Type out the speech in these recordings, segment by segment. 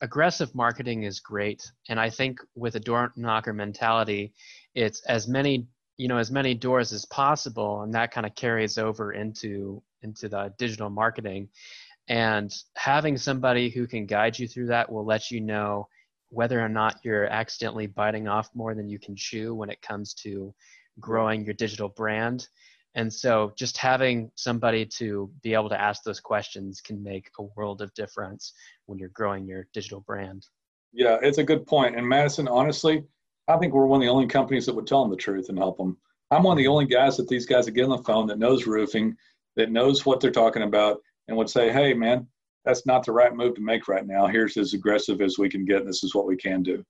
aggressive marketing is great. And i think with a door knocker mentality it's as many you know as many doors as possible and that kind of carries over into into the digital marketing. And having somebody who can guide you through that will let you know whether or not you're accidentally biting off more than you can chew when it comes to growing your digital brand and so just having somebody to be able to ask those questions can make a world of difference when you're growing your digital brand. Yeah, it's a good point. And Madison, honestly, I think we're one of the only companies that would tell them the truth and help them. I'm one of the only guys that these guys that get on the phone that knows roofing, that knows what they're talking about, and would say, hey, man, that's not the right move to make right now. Here's as aggressive as we can get. And this is what we can do.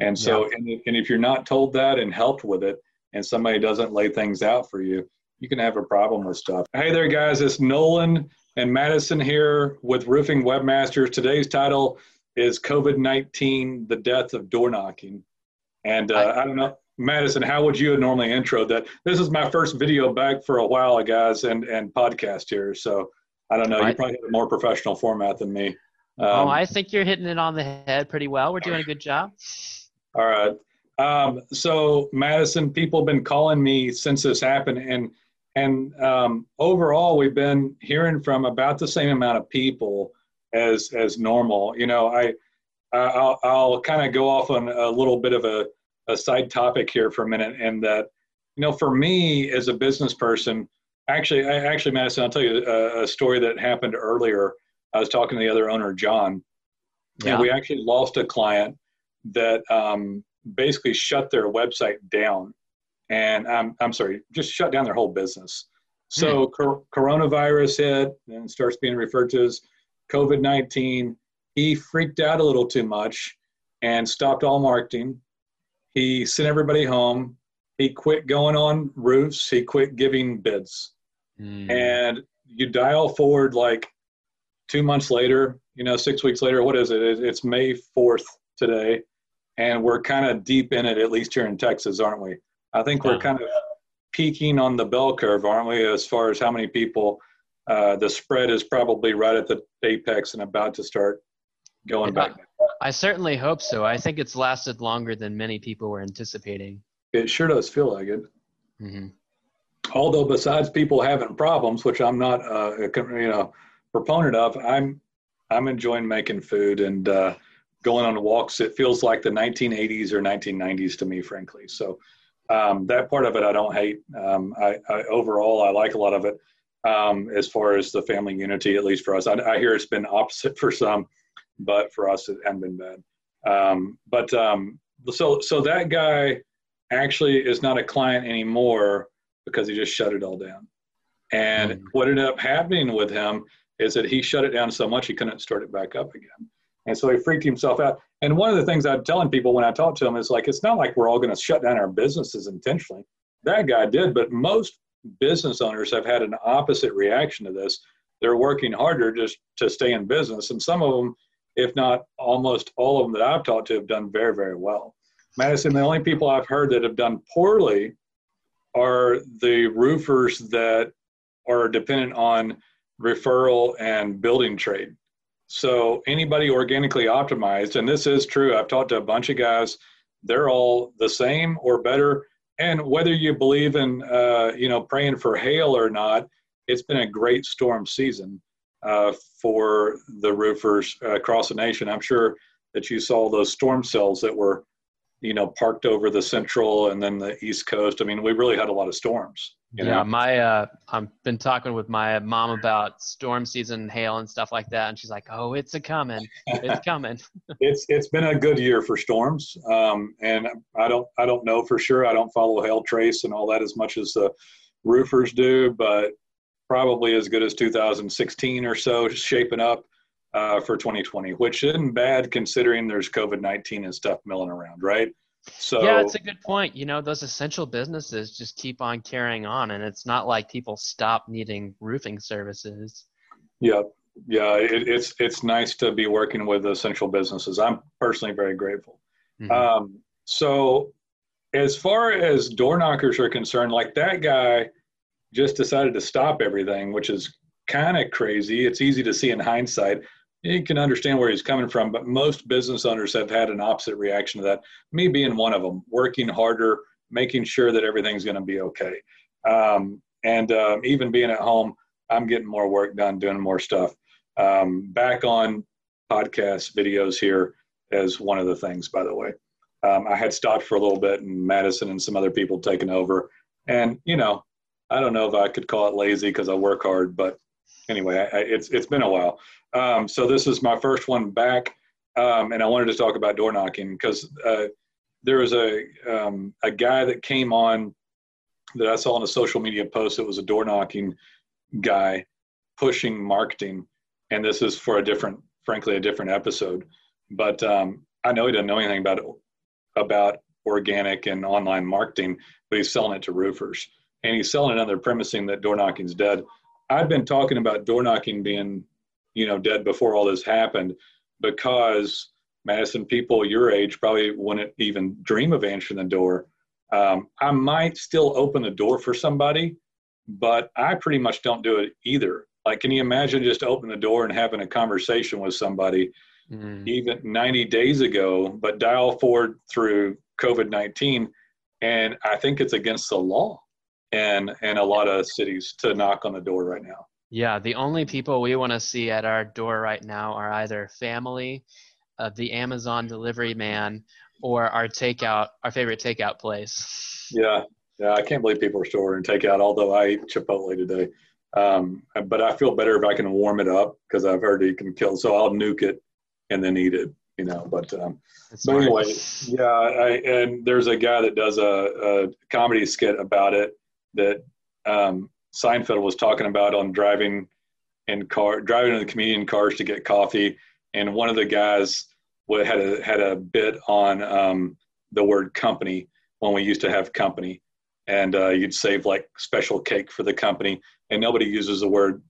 And so, yeah. and, and if you're not told that and helped with it, and somebody doesn't lay things out for you, you can have a problem with stuff. Hey there, guys. It's Nolan and Madison here with Roofing Webmasters. Today's title is COVID 19 The Death of Door Knocking. And uh, I, I, don't know, Madison, how would you normally intro that? This is my first video back for a while, guys, and, and podcast here. So I don't know. You probably have a more professional format than me. Um, oh, I think you're hitting it on the head pretty well. We're doing a good job. All right. Um, so, Madison, people have been calling me since this happened, and and um, overall, we've been hearing from about the same amount of people as as normal. You know, I I'll, I'll kind of go off on a little bit of a, a side topic here for a minute, and that you know, for me as a business person, actually, I, actually, Madison, I'll tell you a, a, story that happened earlier. I was talking to the other owner, John, yeah. and we actually lost a client that um, basically shut their website down and I'm, I'm sorry, just shut down their whole business. So mm. cor- coronavirus hit and starts being referred to as COVID 19. He freaked out a little too much and stopped all marketing. He sent everybody home. He quit going on roofs. He quit giving bids. Mm. And you dial forward like two months later, you know, six weeks later, what is it? It's May 4th today. And we're kind of deep in it, at least here in Texas, aren't we? I think we're kind of peaking on the bell curve, aren't we, as far as how many people? Uh, the spread is probably right at the apex and about to start going yeah, back. I certainly hope so. I think it's lasted longer than many people were anticipating. It sure does feel like it. Mm-hmm. Although, besides people having problems, which I'm not, uh, a, you know, proponent of, I'm I'm enjoying making food and uh, going on walks. It feels like the 1980s or 1990s to me, frankly. So um, that part of it I don't hate. Um, I, I, overall I like a lot of it um, as far as the family unity, at least for us. I, I, hear it's been opposite for some, but for us it hasn't been bad. Um, but um, so so that guy actually is not a client anymore because he just shut it all down. And mm. what ended up happening with him is that he shut it down so much he couldn't start it back up again. And so he freaked himself out. And one of the things I'm telling people when I talk to them is like, it's not like we're all going to shut down our businesses intentionally. That guy did, but most business owners have had an opposite reaction to this. They're working harder just to stay in business. And some of them, if not almost all of them that I've talked to, have done very, very well. Madison, the only people I've heard that have done poorly are the roofers that are dependent on referral and building trade. So anybody organically optimized, and this is true, I've talked to a bunch of guys, they're all the same or better. And whether you believe in, uh, you know, praying for hail or not, it's been a great storm season uh, for the roofers across the nation. I'm sure that you saw those storm cells that were, you know, parked over the central and then the east coast. I mean, we really had a lot of storms. You know? Yeah, my uh, I've been talking with my mom about storm season, hail, and stuff like that, and she's like, "Oh, it's a coming, it's coming." it's it's been a good year for storms, um, and I don't I don't know for sure. I don't follow hail trace and all that as much as the roofers do, but probably as good as 2016 or so, shaping up uh, for 2020, which isn't bad considering there's COVID 19 and stuff milling around, right? So yeah, it's a good point. You know, those essential businesses just keep on carrying on, and it's not like people stop needing roofing services. Yeah, yeah, it, it's it's nice to be working with essential businesses. I'm personally very grateful. Mm-hmm. Um, so, as far as door knockers are concerned, like that guy just decided to stop everything, which is kind of crazy. It's easy to see in hindsight. You can understand where he's coming from, but most business owners have had an opposite reaction to that. Me being one of them, working harder, making sure that everything's going to be okay. Um, and um, even being at home, I'm getting more work done, doing more stuff. Um, back on podcast videos here as one of the things, by the way. Um, I had stopped for a little bit and Madison and some other people taking over. And, you know, I don't know if I could call it lazy because I work hard, but anyway, I, it's, it's been a while. Um, so this is my first one back. Um, and I wanted to talk about door knocking because uh, there was a, um, a guy that came on that I saw on a social media post. It was a door knocking guy pushing marketing. And this is for a different, frankly, a different episode. But um, I know he doesn't know anything about about organic and online marketing, but he's selling it to roofers. And he's selling it under premising that door knocking's dead. I've been talking about door knocking being, you know, dead before all this happened because Madison people your age probably wouldn't even dream of answering the door. Um, I might still open the door for somebody, but I pretty much don't do it either. Like, can you imagine just opening the door and having a conversation with somebody mm. even 90 days ago, but dial forward through COVID 19? And I think it's against the law and in a lot of cities to knock on the door right now. Yeah, the only people we want to see at our door right now are either family, uh, the Amazon delivery man, or our takeout, our favorite takeout place. Yeah, yeah, I can't believe people are still ordering takeout. Although I ate Chipotle today, um, but I feel better if I can warm it up because I've heard it can kill. So I'll nuke it and then eat it. You know, but um, but anyway, yeah. I, and there's a guy that does a, a comedy skit about it that um, Seinfeld was talking about on driving in car driving in the comedian cars to get coffee, and one of the guys had a had a bit on um, the word company when we used to have company, and uh, you'd save like special cake for the company. And nobody uses the word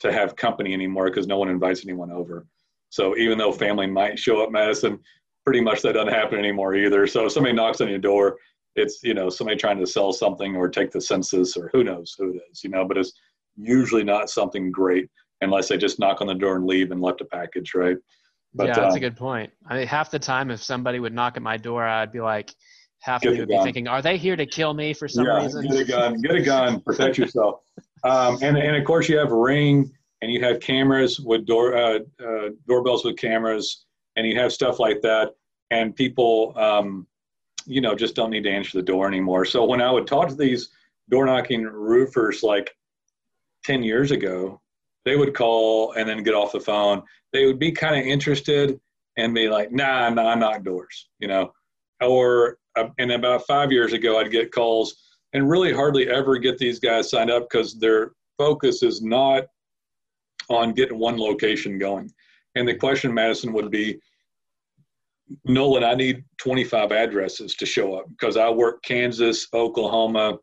to have company anymore because no one invites anyone over. So even though family might show up Madison, pretty much that doesn't happen anymore either. So if somebody knocks on your door, it's you know somebody trying to sell something or take the census or who knows who it is, you know. But it's usually not something great unless they just knock on the door and leave and left a package, right? But, yeah, that's um, a good point. I mean, half the time, if somebody would knock at my door, I'd be like, half of me would be thinking, are they here to kill me for some yeah, reason? Get a gun, get a gun, protect yourself. Um, and, and of course, you have Ring and you have cameras with door uh, uh, doorbells with cameras, and you have stuff like that. And people, um, you know, just don't need to answer the door anymore. So when I would talk to these door knocking roofers like 10 years ago, they would call and then get off the phone. They would be kind of interested and be like, nah, nah, knock doors, you know, or uh, and about five years ago, I'd get calls and really hardly ever get these guys signed up because their focus is not on getting one location going. And the question, Madison, would be, Nolan, I need 25 addresses to show up because I work Kansas, Oklahoma,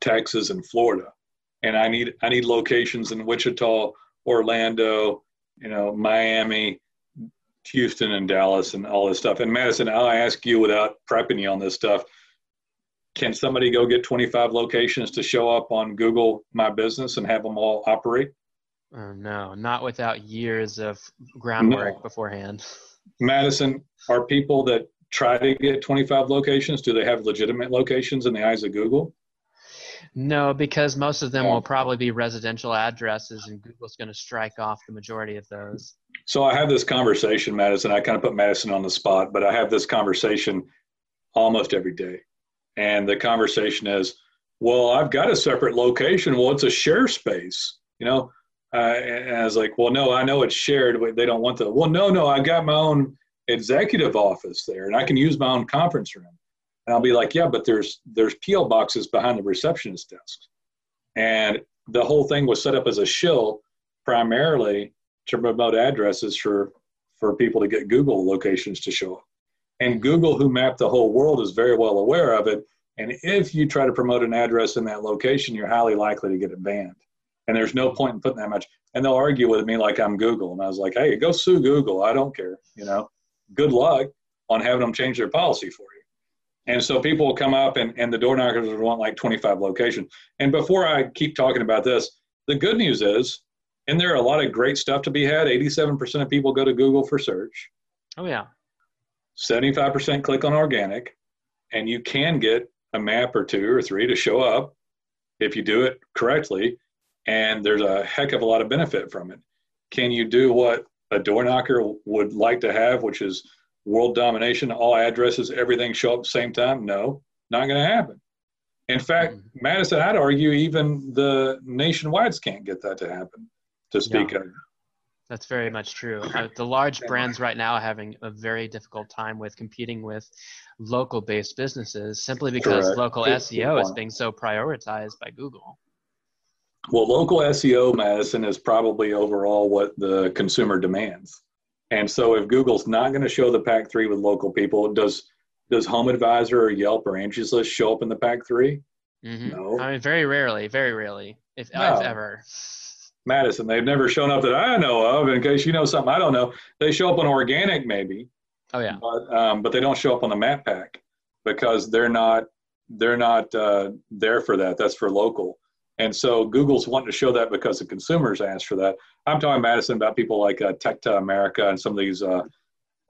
Texas, and Florida, and I need I need locations in Wichita, Orlando, you know, Miami, Houston and Dallas and all this stuff. And Madison, I'll ask you without prepping you on this stuff. Can somebody go get 25 locations to show up on Google My Business and have them all operate? Oh, no, not without years of groundwork no. beforehand. Madison, are people that try to get 25 locations, do they have legitimate locations in the eyes of Google? No, because most of them will probably be residential addresses, and Google's going to strike off the majority of those. So I have this conversation, Madison. I kind of put Madison on the spot, but I have this conversation almost every day. And the conversation is, well, I've got a separate location. Well, it's a share space, you know? Uh, and I was like, well, no, I know it's shared, but they don't want the, well, no, no, I've got my own executive office there and I can use my own conference room. And I'll be like, yeah, but there's there's PO boxes behind the receptionist desk, and the whole thing was set up as a shill primarily to promote addresses for for people to get Google locations to show up. And Google, who mapped the whole world, is very well aware of it. And if you try to promote an address in that location, you're highly likely to get it banned. And there's no point in putting that much. And they'll argue with me like I'm Google. And I was like, hey, go sue Google. I don't care. You know, good luck on having them change their policy for you. And so people will come up and, and the door knockers will want like 25 locations. And before I keep talking about this, the good news is and there are a lot of great stuff to be had. 87% of people go to Google for search. Oh, yeah. 75% click on organic, and you can get a map or two or three to show up if you do it correctly. And there's a heck of a lot of benefit from it. Can you do what a door knocker would like to have, which is world domination, all addresses, everything show up at the same time? No, not going to happen. In fact, mm-hmm. Madison, I'd argue even the nationwides can't get that to happen, to speak of. That's very much true. Uh, the large brands right now are having a very difficult time with competing with local based businesses simply because Correct. local SEO is being so prioritized by Google. Well, local SEO, Madison, is probably overall what the consumer demands. And so if Google's not going to show the pack three with local people, does does Home Advisor or Yelp or Angie's List show up in the pack 3 mm-hmm. No. I mean, very rarely, very rarely, if, no. if ever. Madison. They've never shown up that I know of. In case you know something I don't know, they show up on organic maybe. Oh yeah. But um, but they don't show up on the map pack because they're not they're not uh, there for that. That's for local. And so Google's wanting to show that because the consumers asked for that. I'm talking Madison about people like uh, Tecta America and some of these uh,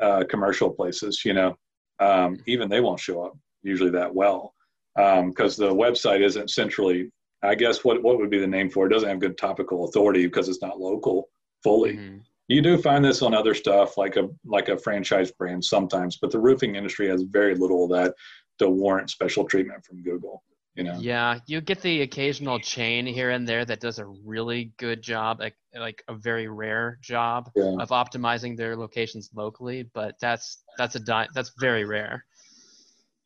uh, commercial places. You know, um, even they won't show up usually that well because um, the website isn't centrally I guess what what would be the name for it? Doesn't have good topical authority because it's not local fully. Mm-hmm. You do find this on other stuff like a like a franchise brand sometimes, but the roofing industry has very little of that to warrant special treatment from Google. You know? Yeah, you get the occasional chain here and there that does a really good job, like like a very rare job yeah. of optimizing their locations locally, but that's that's a di- that's very rare.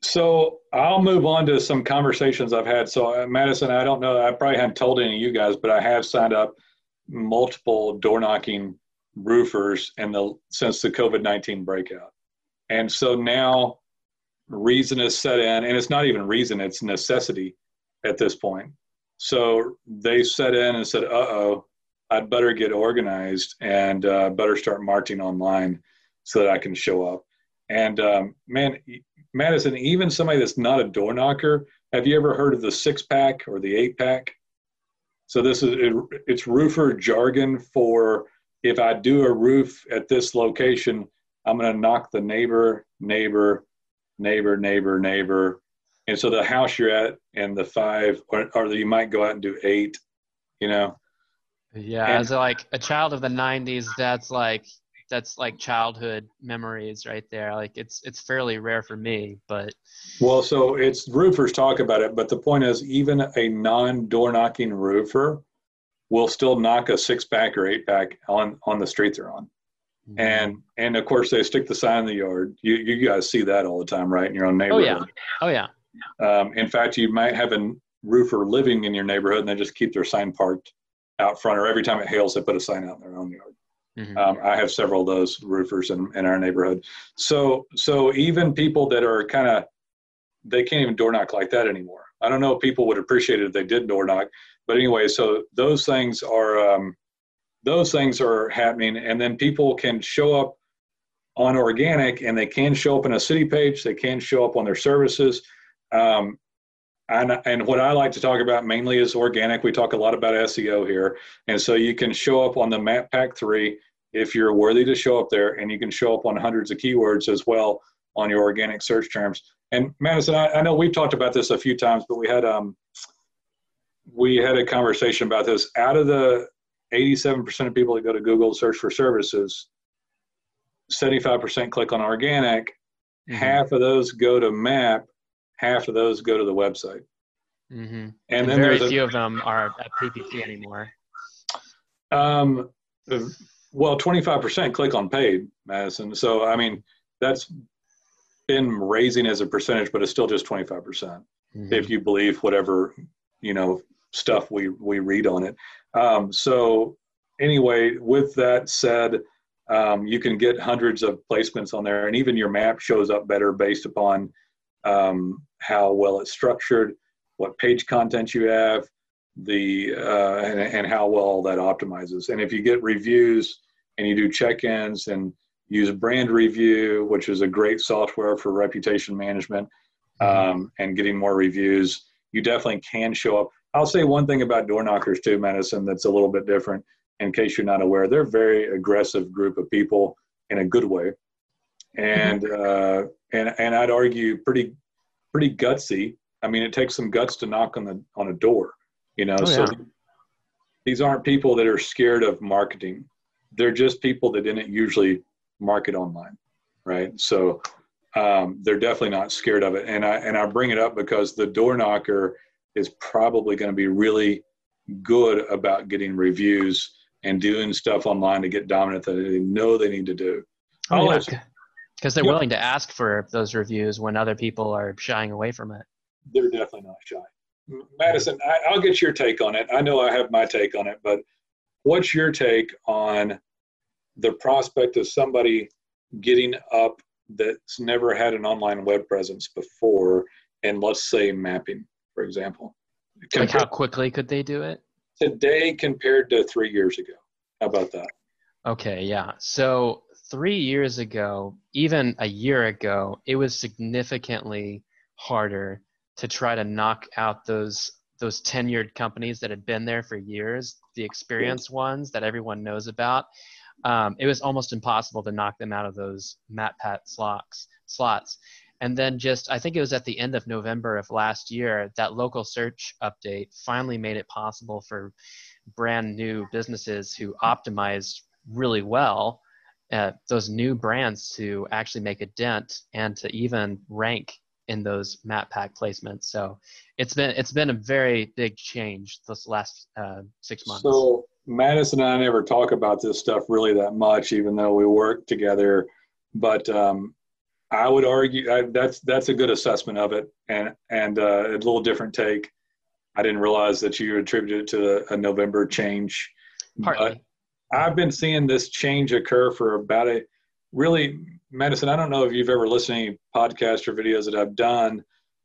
So I'll move on to some conversations I've had. So uh, Madison, I don't know, I probably haven't told any of you guys, but I have signed up multiple door knocking roofers in the since the COVID nineteen breakout, and so now reason is set in, and it's not even reason; it's necessity at this point. So they set in and said, "Uh oh, I'd better get organized and uh, better start marching online so that I can show up." And um, man, Madison, even somebody that's not a door knocker, have you ever heard of the six pack or the eight pack? So this is it, it's roofer jargon for if I do a roof at this location, I'm going to knock the neighbor, neighbor, neighbor, neighbor, neighbor, and so the house you're at and the five, or, or you might go out and do eight, you know. Yeah, and, as like a child of the '90s, that's like that's like childhood memories right there. Like it's it's fairly rare for me, but well, so it's roofers talk about it, but the point is, even a non-door knocking roofer will still knock a six pack or eight pack on on the street they're on. Mm-hmm. And and of course they stick the sign in the yard. You you guys see that all the time, right? In your own neighborhood. Oh yeah. Oh yeah. Um, in fact, you might have a roofer living in your neighborhood and they just keep their sign parked out front, or every time it hails, they put a sign out in their own yard. Mm-hmm. Um, I have several of those roofers in, in our neighborhood. So so even people that are kind of they can't even door knock like that anymore. I don't know if people would appreciate it if they did door knock, but anyway, so those things are um, those things are happening, and then people can show up on organic, and they can show up in a city page. They can show up on their services. Um, and, and what I like to talk about mainly is organic. We talk a lot about SEO here. And so you can show up on the Map Pack 3 if you're worthy to show up there, and you can show up on hundreds of keywords as well on your organic search terms. And Madison, I, I know we've talked about this a few times, but we had um, we had a conversation about this. Out of the 87% of people that go to Google search for services, 75% click on organic. Mm-hmm. Half of those go to Map, half of those go to the website. Mm-hmm. And, and, then very few a, of them are at PPC anymore. Um, well, 25% click on paid, Madison. So, I mean, that's been raising as a percentage, but it's still just 25% mm hmm if you believe whatever, you know, stuff we, we read on it. Um, so, anyway, with that said, um, you can get hundreds of placements on there, and even your map shows up better based upon um, how well it's structured, what page content you have, the uh, and, and how well that optimizes. And if you get reviews and you do check-ins and use Brand Review, which is a great software for reputation management mm-hmm. um, and getting more reviews, you definitely can show up. I'll say one thing about door knockers too, Madison, that's a little bit different. in case you're not aware, they're a very aggressive group of people in a good way, and mm-hmm. uh, and and I'd argue pretty pretty gutsy. I mean, it takes some guts to knock on the on a door, you know. Oh, so yeah. these aren't people that are scared of marketing. They're just people that didn't usually market online, right? So um, they're definitely not scared of it. And I and I bring it up because the door knocker is probably going to be really good about getting reviews and doing stuff online to get dominant that they know they need to do. Oh, yeah. Because they're willing to ask for those reviews when other people are shying away from it. They're definitely not shy. Madison, I, will get your take on it. I know I have my take on it, but what's your take on the prospect of somebody getting up that's never had an online web presence before and let's say mapping, for example? Like how quickly could they do it? Today compared to three years ago. How about that? Okay, yeah. So three years ago, even a year ago, it was significantly harder to try to knock out those those tenured companies that had been there for years, the experienced ones that everyone knows about. Um, it was almost impossible to knock them out of those map pack slots. Slots, and then just I think it was at the end of November of last year that local search update finally made it possible for brand new businesses who optimized really well uh, those new brands to actually make a dent and to even rank in those map pack placements. So it's been it's been a very big change this last uh, six months. So Madison and I never talk about this stuff really that much, even though we work together. But um, I would argue I, that's that's a good assessment of it, and and uh, a little different take. I didn't realize that you attributed it to a, a November change. Partly. But I've been seeing this change occur for about a really Madison. I don't know if you've ever listened to any podcasts or videos that I've done,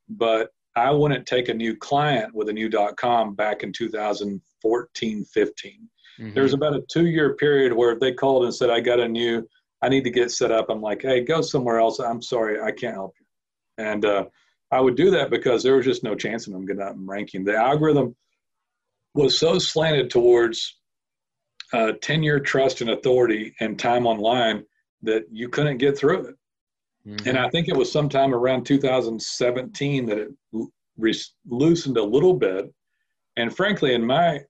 but I wouldn't take a new client with a new dot .com back in 2014, 15. Mm-hmm. There was about a two year period where if they called and said, I got a new, I need to get set up. I'm like, hey, go somewhere else. I'm sorry, I can't help you. And uh, I would do that because there was just no chance of them getting and ranking. The algorithm was so slanted towards uh, tenure, trust, and authority and time online that you couldn't get through it. Mm-hmm. And I think it was sometime around 2017 that it re- loosened a little bit. And frankly, in my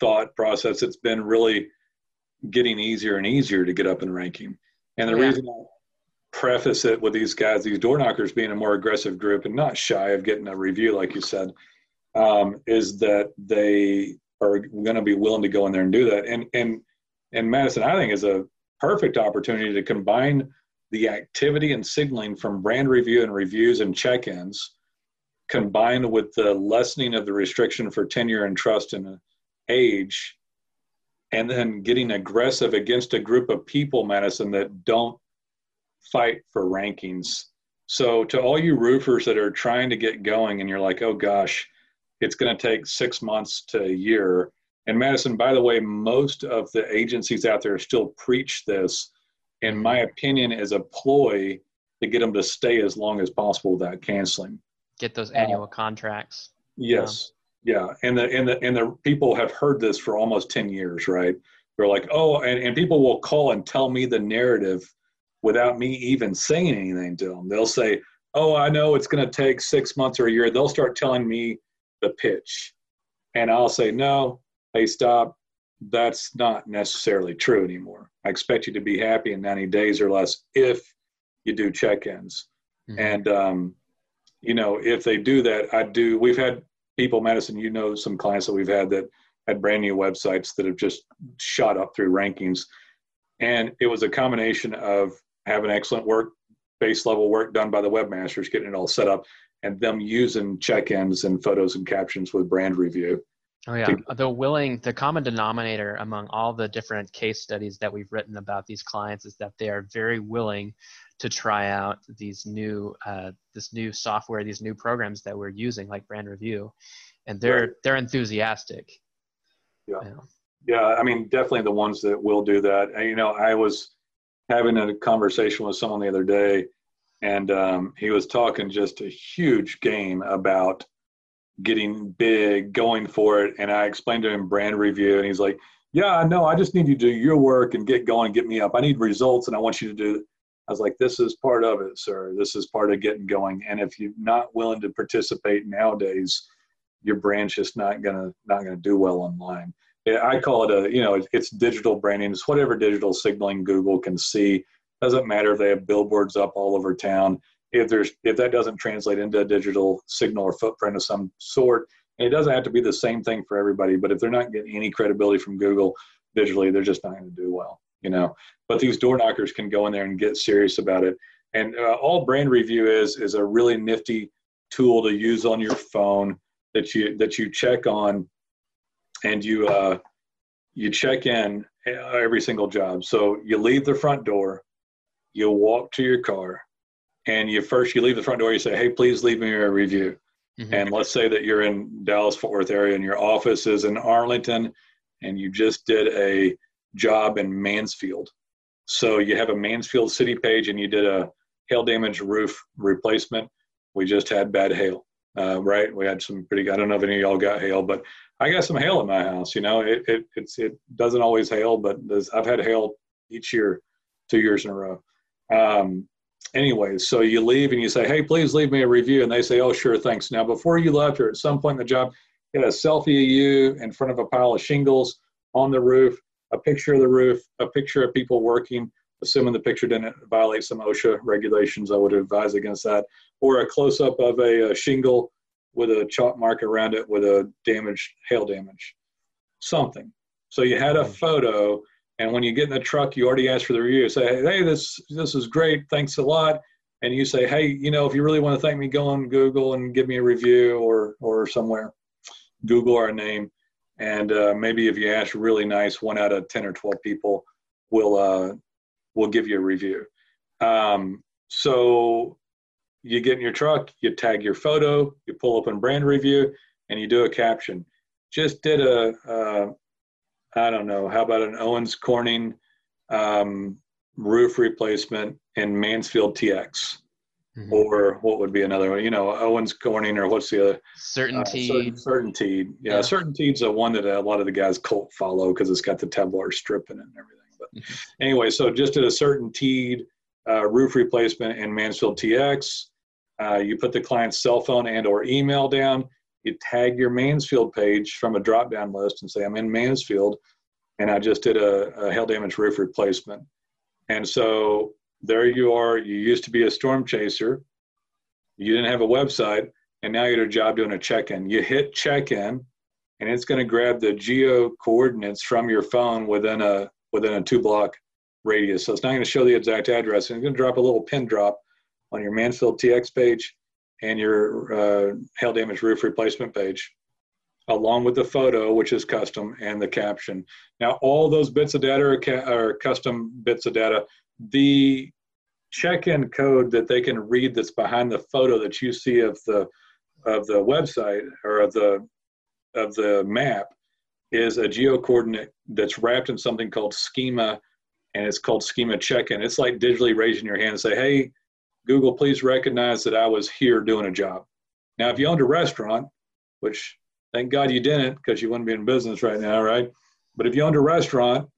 thought process, it's been really getting easier and easier to get up in ranking. And the yeah. reason I preface it with these guys, these door knockers being a more aggressive group and not shy of getting a review, like you said, um, is that they are going to be willing to go in there and do that. And and and Madison, I think, is a perfect opportunity to combine the activity and signaling from brand review and reviews and check-ins, combined with the lessening of the restriction for tenure and trust and age, and then getting aggressive against a group of people, Madison, that don't fight for rankings. So to all you roofers that are trying to get going and you're like, oh gosh, it's going to take six months to a year. And Madison, by the way, most of the agencies out there still preach this, in my opinion, as a ploy to get them to stay as long as possible without canceling. Get those annual uh, contracts. Yes. Yeah. And the and the and the people have heard this for almost 10 years, right? They're like, oh, and, and people will call and tell me the narrative without me even saying anything to them. They'll say, Oh, I know it's gonna take six months or a year. They'll start telling me the pitch. And I'll say, no, hey, stop. That's not necessarily true anymore. I expect you to be happy in 90 days or less if you do check ins. Mm-hmm. And, um, you know, if they do that, I do. We've had people, Madison, you know, some clients that we've had that had brand new websites that have just shot up through rankings. And it was a combination of having excellent work, base level work done by the webmasters, getting it all set up, and them using check-ins and photos and captions with brand review. Oh yeah, the willing, the common denominator among all the different case studies that we've written about these clients is that they are very willing to try out these new, uh, this new software, these new programs that we're using, like Brand Review, and they're right. they're enthusiastic. Yeah. You know? Yeah, I mean, definitely the ones that will do that. And, you know, I was having a conversation with someone the other day and um, he was talking just a huge game about getting big, going for it. And I explained to him brand review, and he's like, yeah, no, I just need you to do your work and get going, get me up. I need results, and I want you to do. I was like, this is part of it, sir. This is part of getting going. And if you're not willing to participate nowadays, your brand's just not gonna not gonna do well online. I call it a you know it's digital branding. It's whatever digital signaling Google can see. Doesn't matter if they have billboards up all over town. If there's if that doesn't translate into a digital signal or footprint of some sort, and it doesn't have to be the same thing for everybody. But if they're not getting any credibility from Google digitally, they're just not going to do well. You know. But these door knockers can go in there and get serious about it. And uh, all brand review is is a really nifty tool to use on your phone that you that you check on and you uh, you check in every single job. So you leave the front door, you walk to your car, and you first you leave the front door. You say, "Hey, please leave me a review." Mm-hmm. And let's say that you're in Dallas Fort Worth area and your office is in Arlington, and you just did a job in Mansfield. So you have a Mansfield city page, and you did a hail damage roof replacement. We just had bad hail, uh, right? We had some pretty. I don't know if any of y'all got hail, but I got some hail in my house. You know, it it it's it doesn't always hail, but I've had hail each year, two years in a row. Um, anyways, so you leave and you say, "Hey, please leave me a review," and they say, "Oh, sure, thanks." Now, before you left, or at some point in the job, get a selfie of you in front of a pile of shingles on the roof, a picture of the roof, a picture of people working. Assuming the picture didn't violate some OSHA regulations, I would advise against that. Or a close up of a, a shingle with a chalk mark around it with a damaged hail damage, something. So you had a mm-hmm. photo, and when you get in the truck, you already ask for the review. Say, hey, this this is great, thanks a lot. And you say, hey, you know, if you really want to thank me, go on Google and give me a review or or somewhere. Google our name, and uh, maybe if you ask really nice, one out of ten or twelve people will uh, will give you a review. Um, so you get in your truck, you tag your photo, you pull up in brand review, and you do a caption. Just did a, uh, I don't know, how about an Owens Corning um, roof replacement in Mansfield TX? Mm-hmm. Or what would be another one? You know, Owens Corning, or what's the other? Certainty. Uh, certain, CertainTeed. Yeah, yeah. CertainTeed's a one that a lot of the guys cult follow because it's got the Kevlar strip in it and everything. But mm-hmm. anyway, so just did a CertainTeed uh, roof replacement in Mansfield TX. Uh, you put the client's cell phone and or email down. You tag your Mansfield page from a drop-down list and say, I'm in Mansfield, and I just did a, a hail damage roof replacement. And so there you are. You used to be a storm chaser. You didn't have a website, and now you're at a job doing a check-in. You hit check-in, and it's going to grab the geo coordinates from your phone within a within a two-block radius. So it's not going to show the exact address. And it's going to drop a little pin drop on your Mansfield TX page and your uh, hail damage roof replacement page, along with the photo, which is custom, and the caption. Now, all those bits of data are, ca- are custom bits of data. The check-in code that they can read that's behind the photo that you see of the of the website or of the of the map is a geo coordinate that's wrapped in something called schema and it's called schema check-in it's like digitally raising your hand and say hey Google, please recognize that I was here doing a job. Now, if you owned a restaurant, which thank God you didn't because you wouldn't be in business right now, right? But if you owned a restaurant,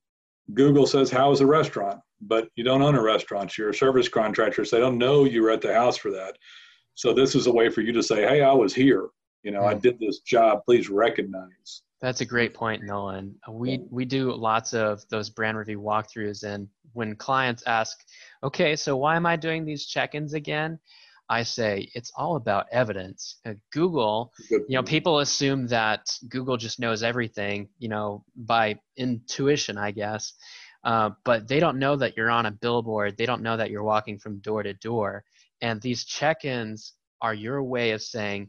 Google says, How is the restaurant? But you don't own a restaurant. You're a service contractor, so they don't know you were at the house for that. So this is a way for you to say, Hey, I was here. You know, mm-hmm. I hmm. did this job. Please recognize. That's a great point, Nolan. We we do lots of those brand review walkthroughs, and when clients ask, "Okay, so why am I doing these check-ins again?" I say it's all about evidence. Uh, Google, you know, people assume that Google just knows everything, you know, by intuition, I guess. Uh, but they don't know that you're on a billboard. They don't know that you're walking from door to door. And these check-ins are your way of saying,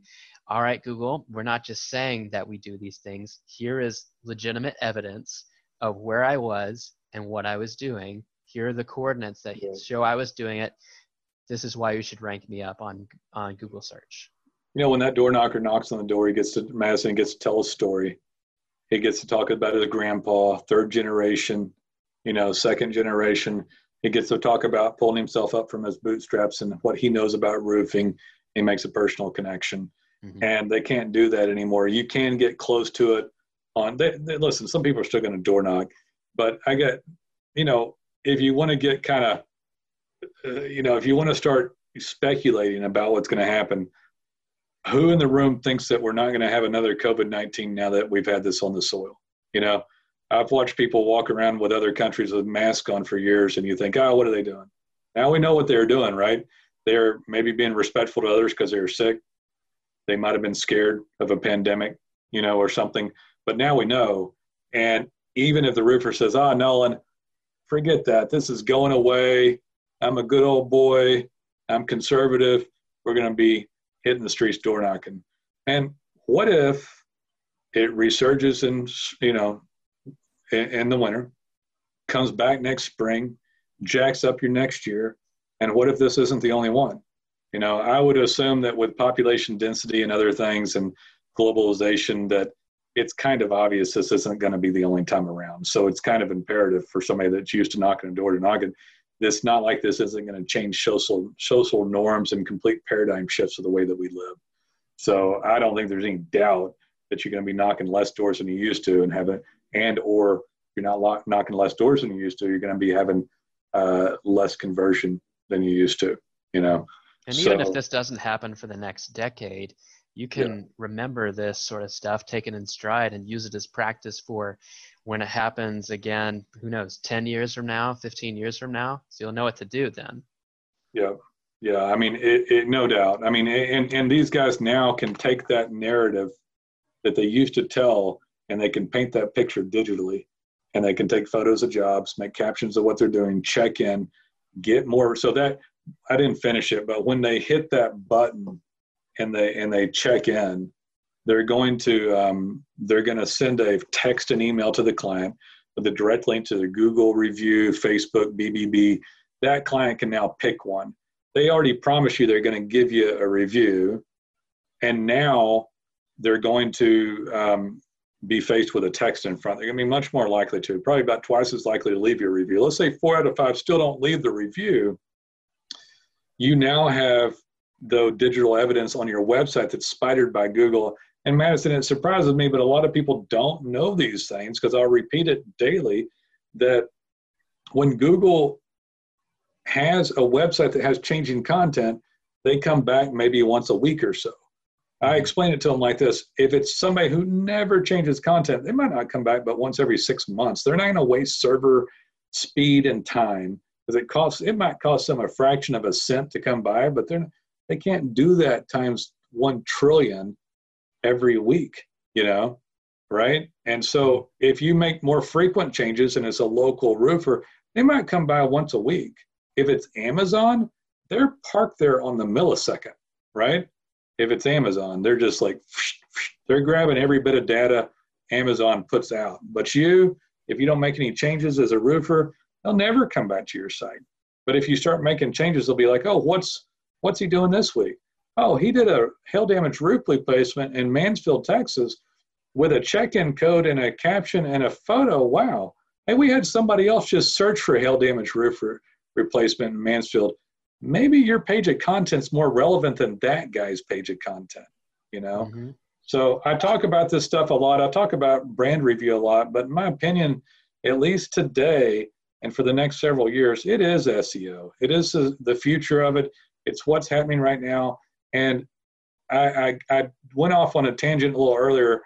all right, Google, we're not just saying that we do these things. Here is legitimate evidence of where I was and what I was doing. Here are the coordinates that show I was doing it. This is why you should rank me up on, on Google search. You know, when that door knocker knocks on the door, he gets to Madison gets to tell a story. He gets to talk about his grandpa, third generation, you know, second generation. He gets to talk about pulling himself up from his bootstraps and what he knows about roofing. He makes a personal connection mm-hmm. and they can't do that anymore. You can get close to it on. They, they, listen, some people are still going to door knock, but I get, you know, if you want to get kind of, uh, you know, if you want to start speculating about what's going to happen, who in the room thinks that we're not going to have another COVID 19 now that we've had this on the soil? You know, I've watched people walk around with other countries with masks on for years, and you think, oh, what are they doing? Now we know what they're doing, right? They're maybe being respectful to others because they were sick. They might have been scared of a pandemic, you know, or something. But now we know. And even if the roofer says, ah, Nolan, forget that. This is going away. I'm a good old boy. I'm conservative. We're going to be hitting the streets door knocking. And what if it resurges in, you know, in, in the winter, comes back next spring, jacks up your next year, and what if this isn't the only one? You know, I would assume that with population density and other things and globalization, that it's kind of obvious this isn't going to be the only time around. So it's kind of imperative for somebody that's used to knocking a door to knocking. It's not like this isn't going to change social social norms and complete paradigm shifts of the way that we live. So I don't think there's any doubt that you're going to be knocking less doors than you used to, and having and or you're not lock, knocking less doors than you used to. You're going to be having uh, less conversion than you used to. You know. And so, even if this doesn't happen for the next decade, you can yeah. remember this sort of stuff, take it in stride, and use it as practice for when it happens again. Who knows? Ten years from now, fifteen years from now, so you'll know what to do then. Yeah, yeah. I mean, it, it no doubt. I mean, and and these guys now can take that narrative that they used to tell, and they can paint that picture digitally, and they can take photos of jobs, make captions of what they're doing, check in, get more. So that I didn't finish it, but when they hit that button and they and they check in, they're going to um, they're going to send a text and email to the client with a direct link to the Google review, Facebook, BBB. That client can now pick one. They already promise you they're going to give you a review, and now they're going to um, be faced with a text in front. They're going to be much more likely to, probably about twice as likely to leave your review. Let's say four out of five still don't leave the review. You now have though digital evidence on your website that's spidered by Google. And Madison, it surprises me, but a lot of people don't know these things because I'll repeat it daily that when Google has a website that has changing content, they come back maybe once a week or so. I mm-hmm. explain it to them like this if it's somebody who never changes content, they might not come back but once every six months. They're not going to waste server speed and time because it costs, it might cost them a fraction of a cent to come by, but they're they can't do that times 1 trillion every week, you know, right? And so if you make more frequent changes and it's a local roofer, they might come by once a week. If it's Amazon, they're parked there on the millisecond, right? If it's Amazon, they're just like, they're grabbing every bit of data Amazon puts out. But you, if you don't make any changes as a roofer, they'll never come back to your site. But if you start making changes, they'll be like, oh, what's What's he doing this week? Oh, he did a hail damage roof replacement in Mansfield, Texas, with a check-in code and a caption and a photo. Wow. Hey, we had somebody else just search for hail damage roof re- replacement in Mansfield. Maybe your page of content's more relevant than that guy's page of content, you know? Mm-hmm. So I talk about this stuff a lot. I talk about brand review a lot, but in my opinion, at least today and for the next several years, it is SEO. It is the future of it. It's what's happening right now. And I, I, I went off on a tangent a little earlier,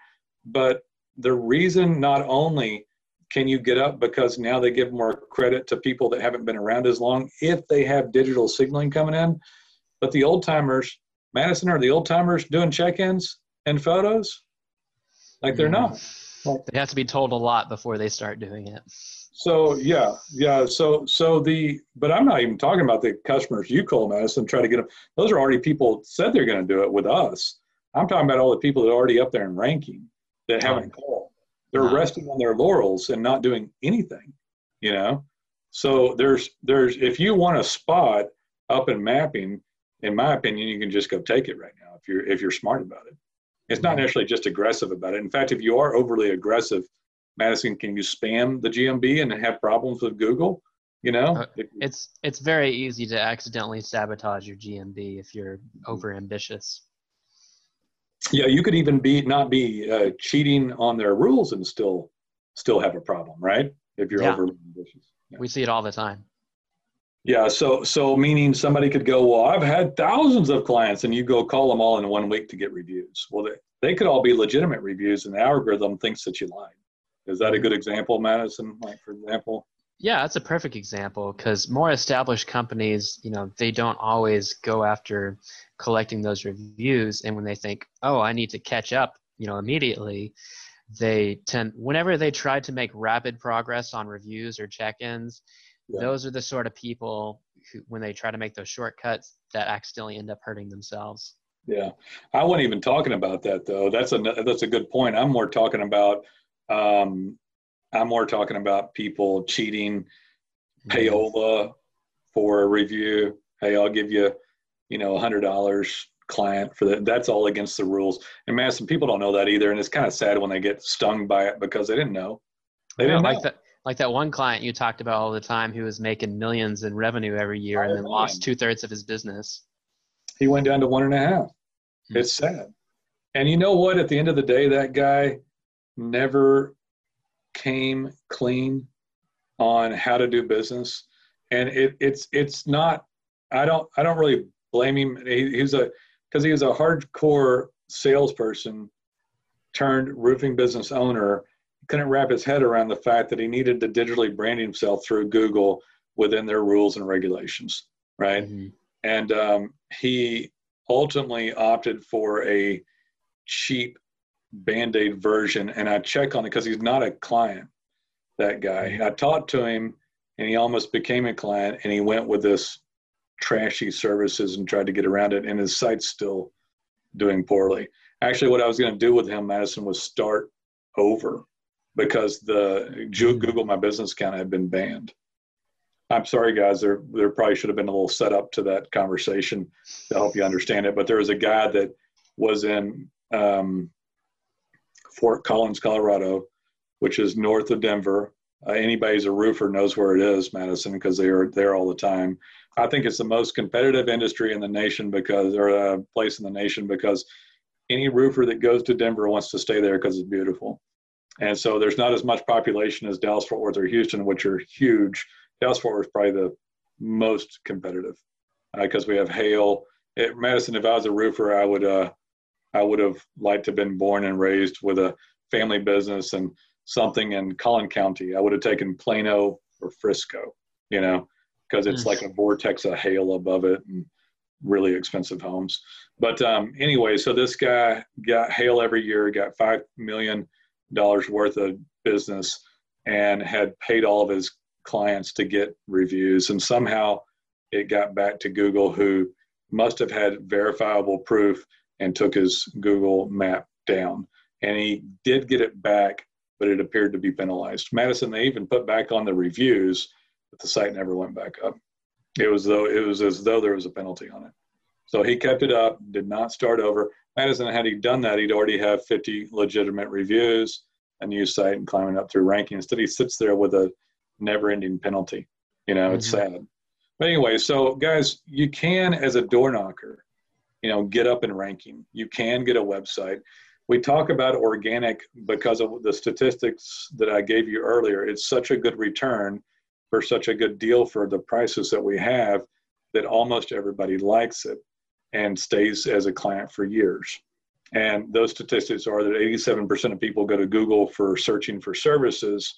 but the reason not only can you get up because now they give more credit to people that haven't been around as long if they have digital signaling coming in, but the old timers, Madison, are the old timers doing check ins and photos? Like they're mm. not. They have to be told a lot before they start doing it. So yeah, yeah. So so the but I'm not even talking about the customers you call us and try to get them. Those are already people said they're going to do it with us. I'm talking about all the people that are already up there in ranking that haven't called. They're resting on their laurels and not doing anything. You know. So there's there's if you want a spot up in mapping, in my opinion, you can just go take it right now if you're if you're smart about it. It's not necessarily just aggressive about it. In fact, if you are overly aggressive Madison, can you spam the GMB and have problems with Google? You know, uh, it's it's very easy to accidentally sabotage your GMB if you're over ambitious. Yeah, you could even be not be uh, cheating on their rules and still still have a problem, right? If you're yeah. over dishes. Yeah. We see it all the time. Yeah, so so meaning somebody could go, well, I've had thousands of clients, and you go call them all in one week to get reviews. Well, they, they could all be legitimate reviews, and the algorithm thinks that you lied. Is that a good example, Madison? Like for example? Yeah, that's a perfect example because more established companies, you know, they don't always go after collecting those reviews, and when they think, oh, I need to catch up, you know, immediately, they tend whenever they try to make rapid progress on reviews or check-ins yeah. those are the sort of people who when they try to make those shortcuts that accidentally end up hurting themselves yeah i wasn't even talking about that though that's a that's a good point i'm more talking about um i'm more talking about people cheating mm-hmm. payola for a review hey i'll give you you know a hundred dollars client for that. That's all against the rules. And man, some people don't know that either, and it's kind of sad when they get stung by it because they didn't know. They didn't like know. that. Like that one client you talked about all the time who was making millions in revenue every year and then lost two thirds of his business. He went down to one and a half. Mm-hmm. It's sad. And you know what? At the end of the day, that guy never came clean on how to do business. And it, it's it's not. I don't I don't really blame him. He, he's a because he was a hardcore salesperson turned roofing business owner couldn't wrap his head around the fact that he needed to digitally brand himself through google within their rules and regulations right mm-hmm. and um, he ultimately opted for a cheap band-aid version and i check on it because he's not a client that guy mm-hmm. i talked to him and he almost became a client and he went with this trashy services and tried to get around it, and his site's still doing poorly. Actually, what I was going to do with him, Madison, was start over because the Google My Business account had been banned. I'm sorry, guys. There, there probably should have been a little setup to that conversation to help you understand it. But there was a guy that was in um, Fort Collins, Colorado, which is north of Denver. Uh, anybody who's a roofer knows where it is, Madison, because they are there all the time. I think it's the most competitive industry in the nation because, or a place in the nation because any roofer that goes to Denver wants to stay there because it's beautiful. And so there's not as much population as Dallas Fort Worth or Houston, which are huge. Dallas Fort Worth is probably the most competitive because uh, we have hail. At Madison, if I was a roofer, I would uh, I would have liked to have been born and raised with a family business and something in Collin County. I would have taken Plano or Frisco, you know, because it's like a vortex of hail above it and really expensive homes. But um, anyway, so this guy got hail every year, got five million dollars worth of business, and had paid all of his clients to get reviews, and somehow it got back to Google, who must have had verifiable proof and took his Google map down. And he did get it back, but it appeared to be penalized. Madison, they even put back on the reviews but the site never went back up. It was though it was as though there was a penalty on it. So he kept it up, did not start over. Madison, had he done that, he'd already have 50 legitimate reviews, a new site, and climbing up through ranking. Instead, he sits there with a never-ending penalty. You know, mm-hmm. it's sad. But anyway, so guys, you can, as a door knocker, you know, get up in ranking. You can get a website. We talk about organic because of the statistics that I gave you earlier. It's such a good return for such a good deal for the prices that we have that almost everybody likes it and stays as a client for years. And those statistics are that 87% of people go to Google for searching for services,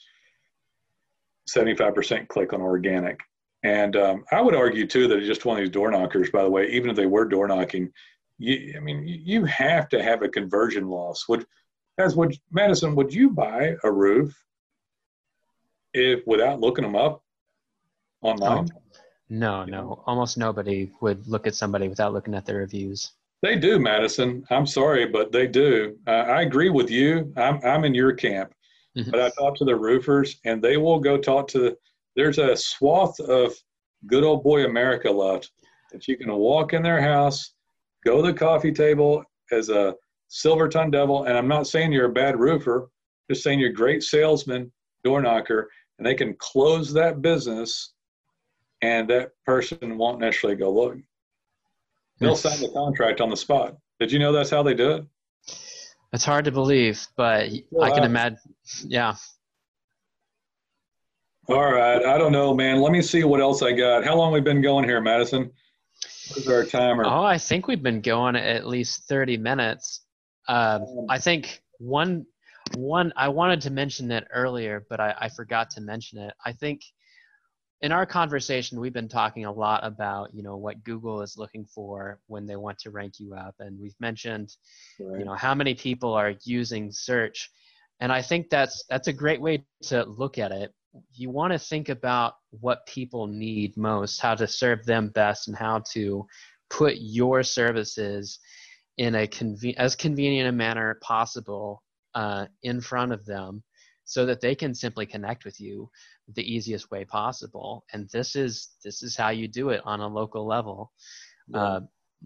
75% click on organic. And um, I would argue too that it's just one of these door knockers, by the way, even if they were door knocking, you, I mean, you have to have a conversion loss. Would, as would Madison, would you buy a roof if without looking them up online? Oh, no, no. Almost nobody would look at somebody without looking at their reviews. They do, Madison. I'm sorry, but they do. Uh, I agree with you. I'm I'm in your camp, mm-hmm. but I talk to the roofers, and they will go talk to. There's a swath of good old boy America left that you can walk in their house, go to the coffee table as a silver tongue devil, and I'm not saying you're a bad roofer, just saying you're a great salesman, door knocker, and they can close that business and that person won't necessarily go look. They'll sign the contract on the spot. Did you know that's how they do it? It's hard to believe, but well, I can imagine. Yeah. All right. I don't know, man. Let me see what else I got. How long we been going here, Madison? What's our timer? Oh, I think we've been going at least 30 minutes. Uh, I think one one I wanted to mention it earlier, but I, I forgot to mention it. I think in our conversation we've been talking a lot about you know what google is looking for when they want to rank you up and we've mentioned right. you know how many people are using search and i think that's that's a great way to look at it you want to think about what people need most how to serve them best and how to put your services in a conven- as convenient a manner possible uh, in front of them so that they can simply connect with you the easiest way possible. And this is this is how you do it on a local level. Yeah. uh,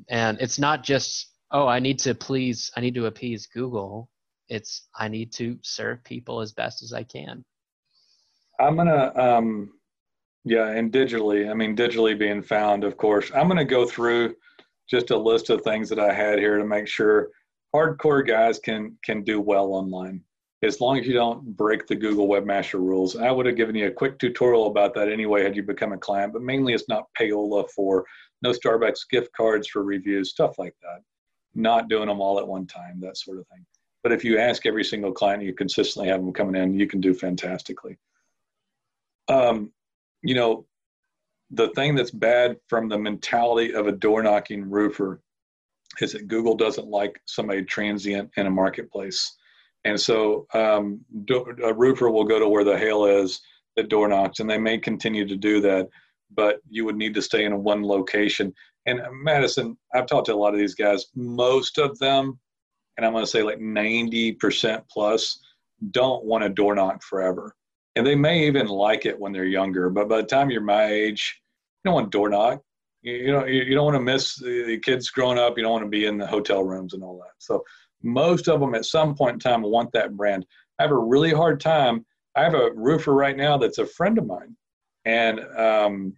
and it's not just oh i need to please i need to appease google. It's i need to serve people as best as i can i'm gonna um yeah and digitally i mean digitally being found of course i'm gonna go through just a list of things that i had here to make sure hardcore guys can can do well online as long as you don't break the Google Webmaster Rules. I would have given you a quick tutorial about that anyway had you become a client, but mainly it's not payola for no Starbucks gift cards for reviews, stuff like that. Not doing them all at one time, that sort of thing. But if you ask every single client, you consistently have them coming in, you can do fantastically. Um, you know, the thing that's bad from the mentality of a door knocking roofer is that Google doesn't like somebody transient in a marketplace and so um, a roofer will go to where the hail is that door knocks, and they may continue to do that, but you would need to stay in one location. And Madison, I've talked to a lot of these guys. Most of them, and I'm going to say like 90% plus, don't want a door knock forever. And they may even like it when they're younger, but by the time you're my age, you don't want door knock. You, you you, you don't want to miss the kids growing up. You don't want to be in the hotel rooms and all that. So most of them at some point in time want that brand. I have a really hard time. I have a roofer right now that's a friend of mine, and um,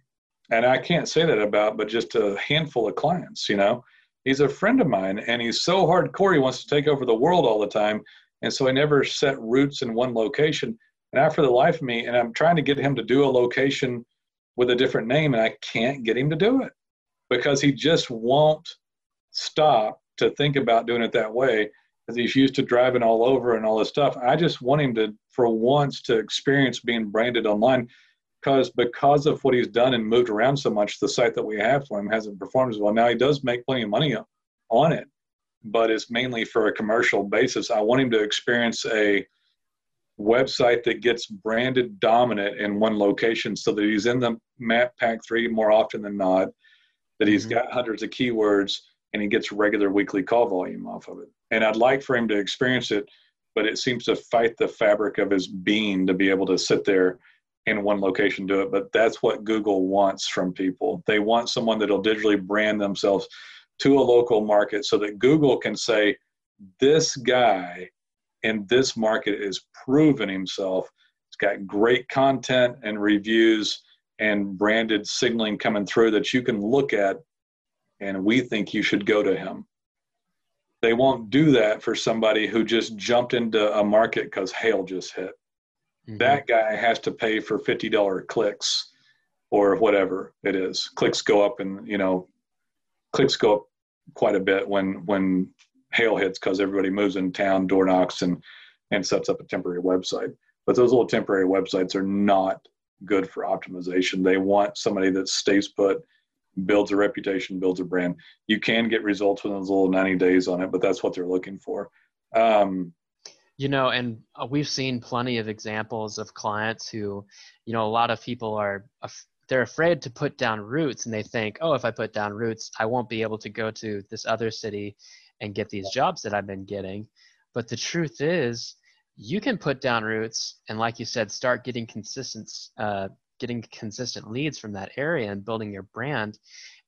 and I can't say that about, but just a handful of clients. You know, he's a friend of mine, and he's so hardcore. He wants to take over the world all the time, and so he never set roots in one location. And for the life of me, and I'm trying to get him to do a location with a different name, and I can't get him to do it because he just won't stop to think about doing it that way because he's used to driving all over and all this stuff. I just want him to, for once, to experience being branded online because because of what he's done and moved around so much, the site that we have for him hasn't performed as well. Now he does make plenty of money on it, but it's mainly for a commercial basis. I want him to experience a website that gets branded dominant in one location so that he's in the map pack three more often than not, that he's mm-hmm. got hundreds of keywords and he gets regular weekly call volume off of it. And I'd like for him to experience it, but it seems to fight the fabric of his being to be able to sit there in one location do it. But that's what Google wants from people. They want someone that'll digitally brand themselves to a local market so that Google can say, this guy in this market is proven himself. It's got great content and reviews and branded signaling coming through that you can look at and we think you should go to him. They won't do that for somebody who just jumped into a market because hail just hit. Mm-hmm. That guy has to pay for $50 clicks or whatever it is. Clicks go up and, you know, clicks go up quite a bit when, when hail hits because everybody moves in town, door knocks, and, and sets up a temporary website. But those little temporary websites are not good for optimization. They want somebody that stays put builds a reputation, builds a brand. You can get results within those little 90 days on it, but that's what they're looking for. Um, you know, and uh, we've seen plenty of examples of clients who, you know, a lot of people are they're afraid to put down roots, and they think, oh, if I put down roots, I won't be able to go to this other city and get these jobs that I've been getting. But the truth is, you can put down roots and, like you said, start getting consistent uh, getting consistent leads from that area and building your brand.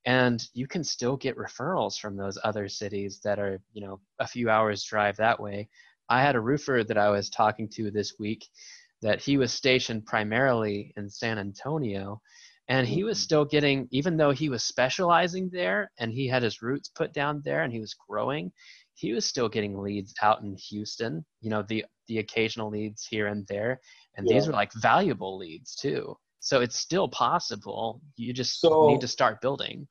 And you can still get referrals from those other cities that are you know a few hours drive that way. I had a roofer that i was talking to this week that he was stationed primarily in san antonio and he was mm-hmm. still getting even though he was specializing there and he had his roots put down there and he was growing he was still getting leads out in Houston. You know, the the occasional leads here and there, and yeah. these were like valuable leads too. So it's still possible. You just so, need to start building.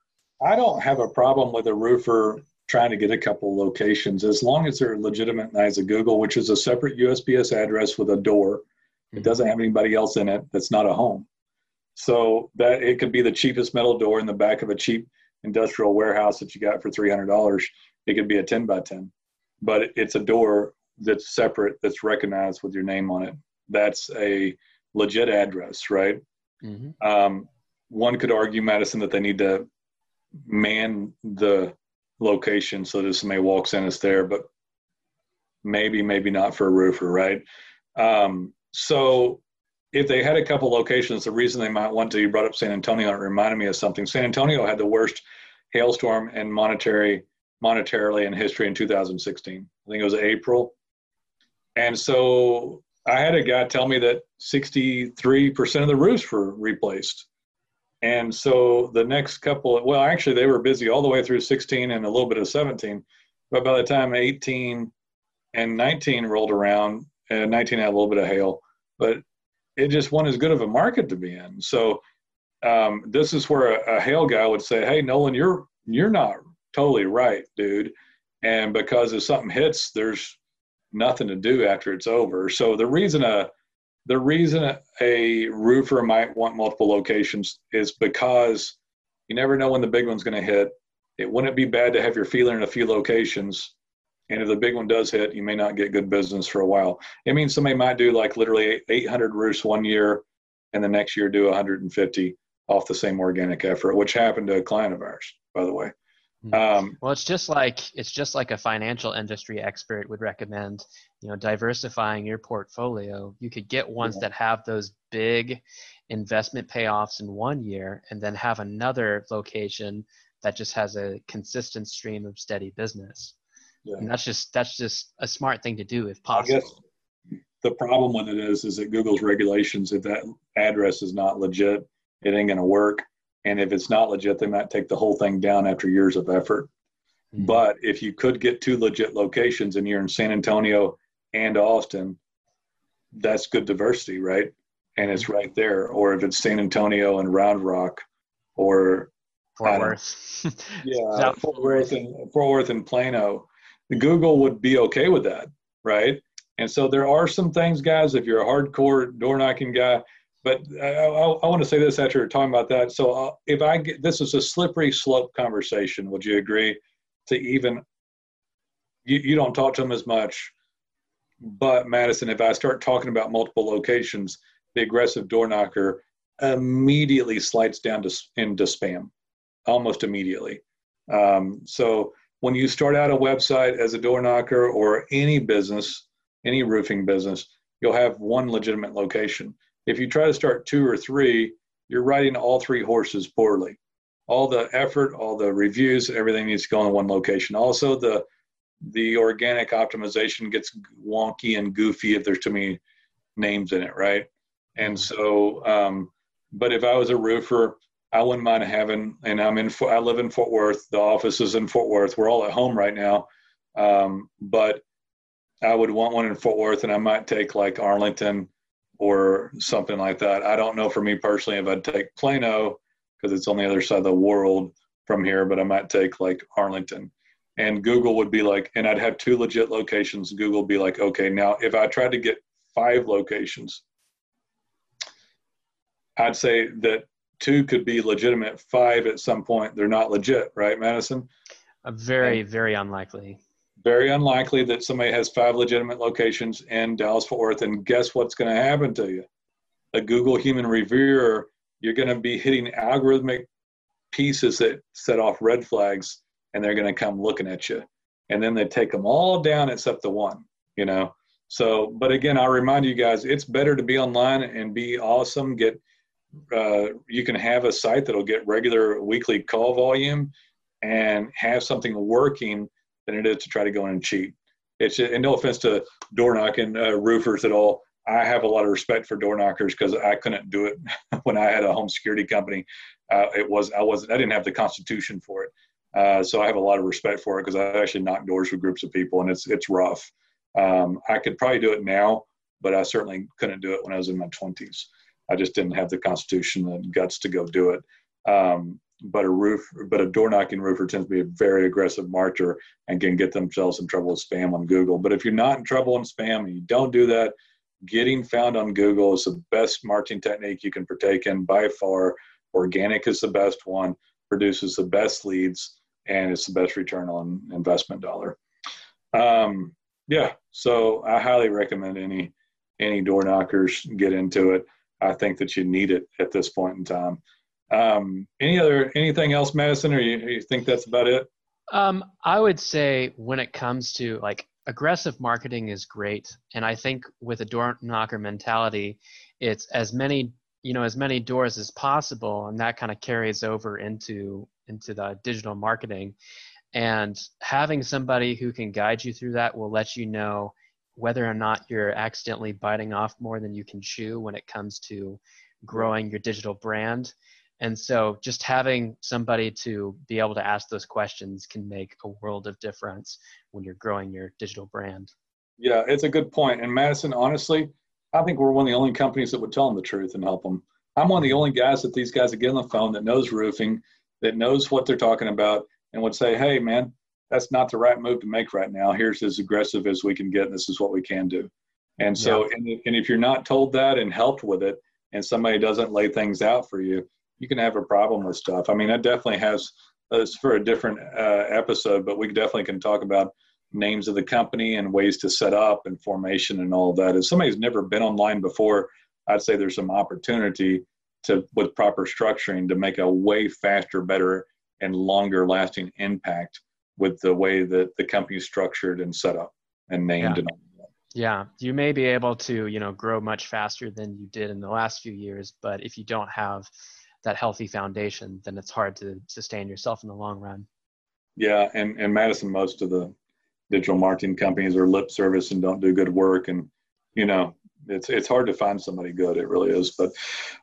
I don't have a problem with a roofer trying to get a couple locations as long as they're legitimate as a Google, which is a separate USPS address with a door. It mm-hmm. doesn't have anybody else in it that's not a home. So that it could be the cheapest metal door in the back of a cheap industrial warehouse that you got for three hundred dollars. It could be a ten by ten, but it's a door that's separate that's recognized with your name on it. That's a legit address, right? Mm-hmm. Um, one could argue, Madison, that they need to man the location so that somebody walks in, it's there, but maybe, maybe not for a roofer, right? Um, so if they had a couple locations, the reason they might want to, you brought up San Antonio, it reminded me of something. San Antonio had the worst hailstorm and monetary monetarily in history in 2016. I think it was April. And so I had a guy tell me that 63% of the roofs were replaced. And so the next couple, well, actually, they were busy all the way through 16 and a little bit of 17. But by the time 18 and 19 rolled around, and 19 had a little bit of hail, but it just wasn't as good of a market to be in. So um, this is where a, a hail guy would say, "Hey, Nolan, you're you're not totally right, dude." And because if something hits, there's nothing to do after it's over. So the reason a the reason a roofer might want multiple locations is because you never know when the big one's going to hit. It wouldn't be bad to have your feeler in a few locations. And if the big one does hit, you may not get good business for a while. It means somebody might do like literally 800 roofs one year and the next year do 150 off the same organic effort, which happened to a client of ours, by the way. Hmm. Um, well, it's just like it's just like a financial industry expert would recommend. You know, diversifying your portfolio. You could get ones yeah. that have those big investment payoffs in one year, and then have another location that just has a consistent stream of steady business. Yeah. And that's just that's just a smart thing to do if possible. I guess the problem with it is is that Google's regulations. If that address is not legit, it ain't going to work and if it's not legit, they might take the whole thing down after years of effort. Mm-hmm. But if you could get two legit locations and you're in San Antonio and Austin, that's good diversity, right? And it's right there. Or if it's San Antonio and Round Rock or Fort Worth. yeah, Fort Worth and Fort Worth and Plano. Google would be okay with that, right? And so there are some things, guys, if you're a hardcore door knocking guy, but I, I, I, want to say this after talking about that. So uh, if I get this is a slippery slope conversation, would you agree? To even you, you don't talk to them as much, but Madison, if I start talking about multiple locations, the aggressive door knocker immediately slides down to into spam, almost immediately. Um, so when you start out a website as a door knocker or any business, any roofing business, you'll have one legitimate location if you try to start two or three, you're riding all three horses poorly. All the effort, all the reviews, everything needs to go in one location. Also, the the organic optimization gets wonky and goofy if there's too many names in it, right? And so, um, but if I was a roofer, I wouldn't mind having, and I'm in, I live in Fort Worth. The office is in Fort Worth. We're all at home right now, um, but I would want one in Fort Worth, and I might take like Arlington or something like that. I don't know for me personally if I'd take Plano because it's on the other side of the world from here, but I might take like Arlington. And Google would be like, and I'd have two legit locations. Google would be like, okay, now if I tried to get five locations, I'd say that two could be legitimate. Five at some point, they're not legit, right, Madison? A very, and, very unlikely very unlikely that somebody has five legitimate locations in Dallas Fort Worth. And guess what's going to happen to you? A Google human reviewer, you're going to be hitting algorithmic pieces that set off red flags, and they're going to come looking at you. And then they take them all down except the one, you know. So, but again, I'll remind you guys, it's better to be online and be awesome. Get, uh, you can have a site that'll get regular weekly call volume and have something working than it is to try to go in and cheat. It's and no offense to door knocking uh, roofers at all. I have a lot of respect for door knockers because I couldn't do it when I had a home security company. Uh, it was I wasn't I didn't have the constitution for it. Uh, so I have a lot of respect for it because I actually knock doors with groups of people, and it's it's rough. Um, I could probably do it now, but I certainly couldn't do it when I was in my 20s. I just didn't have the constitution and guts to go do it. Um, but a roof, but a door knocking roofer tends to be a very aggressive marcher and can get themselves in trouble with spam on Google. But if you're not in trouble in spam and you don't do that, getting found on Google is the best marketing technique you can partake in by far. Organic is the best one, produces the best leads, and it's the best return on investment dollar. Um, yeah, so I highly recommend any any door knockers get into it. I think that you need it at this point in time. Um, any other anything else, Madison, or you, you think that's about it? Um, I would say when it comes to like aggressive marketing is great, and I think with a door knocker mentality, it's as many you know as many doors as possible, and that kind of carries over into into the digital marketing. And having somebody who can guide you through that will let you know whether or not you're accidentally biting off more than you can chew when it comes to growing your digital brand. And so just having somebody to be able to ask those questions can make a world of difference when you're growing your digital brand. Yeah, it's a good point. And Madison, honestly, I think we're one of the only companies that would tell them the truth and help them. I'm one of the only guys that these guys that get on the phone that knows roofing, that knows what they're talking about, and would say, hey, man, that's not the right move to make right now. Here's as aggressive as we can get, and this is what we can do. And so, yeah. and, and if you're not told that and helped with it, and somebody doesn't lay things out for you, you can have a problem with stuff. I mean, that definitely has. It's for a different uh, episode, but we definitely can talk about names of the company and ways to set up and formation and all that. If somebody's never been online before, I'd say there's some opportunity to, with proper structuring, to make a way faster, better, and longer lasting impact with the way that the company is structured and set up and named yeah. and. Yeah, you may be able to, you know, grow much faster than you did in the last few years, but if you don't have that healthy foundation, then it's hard to sustain yourself in the long run. Yeah, and and Madison, most of the digital marketing companies are lip service and don't do good work, and you know it's it's hard to find somebody good. It really is. But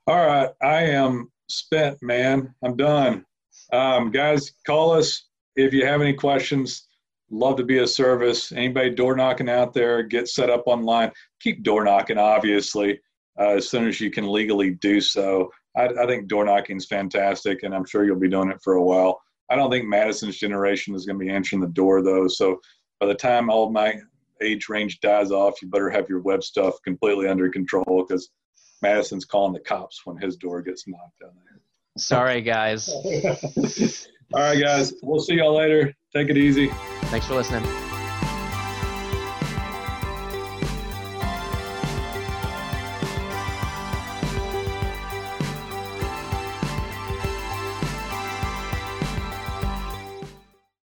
all right, I am spent, man. I'm done. Um, guys, call us if you have any questions. Love to be a service. Anybody door knocking out there, get set up online. Keep door knocking, obviously, uh, as soon as you can legally do so. I, I think door knocking is fantastic, and I'm sure you'll be doing it for a while. I don't think Madison's generation is going to be answering the door though. So by the time all my age range dies off, you better have your web stuff completely under control because Madison's calling the cops when his door gets knocked on there. Sorry, guys. all right, guys. We'll see y'all later. Take it easy. Thanks for listening.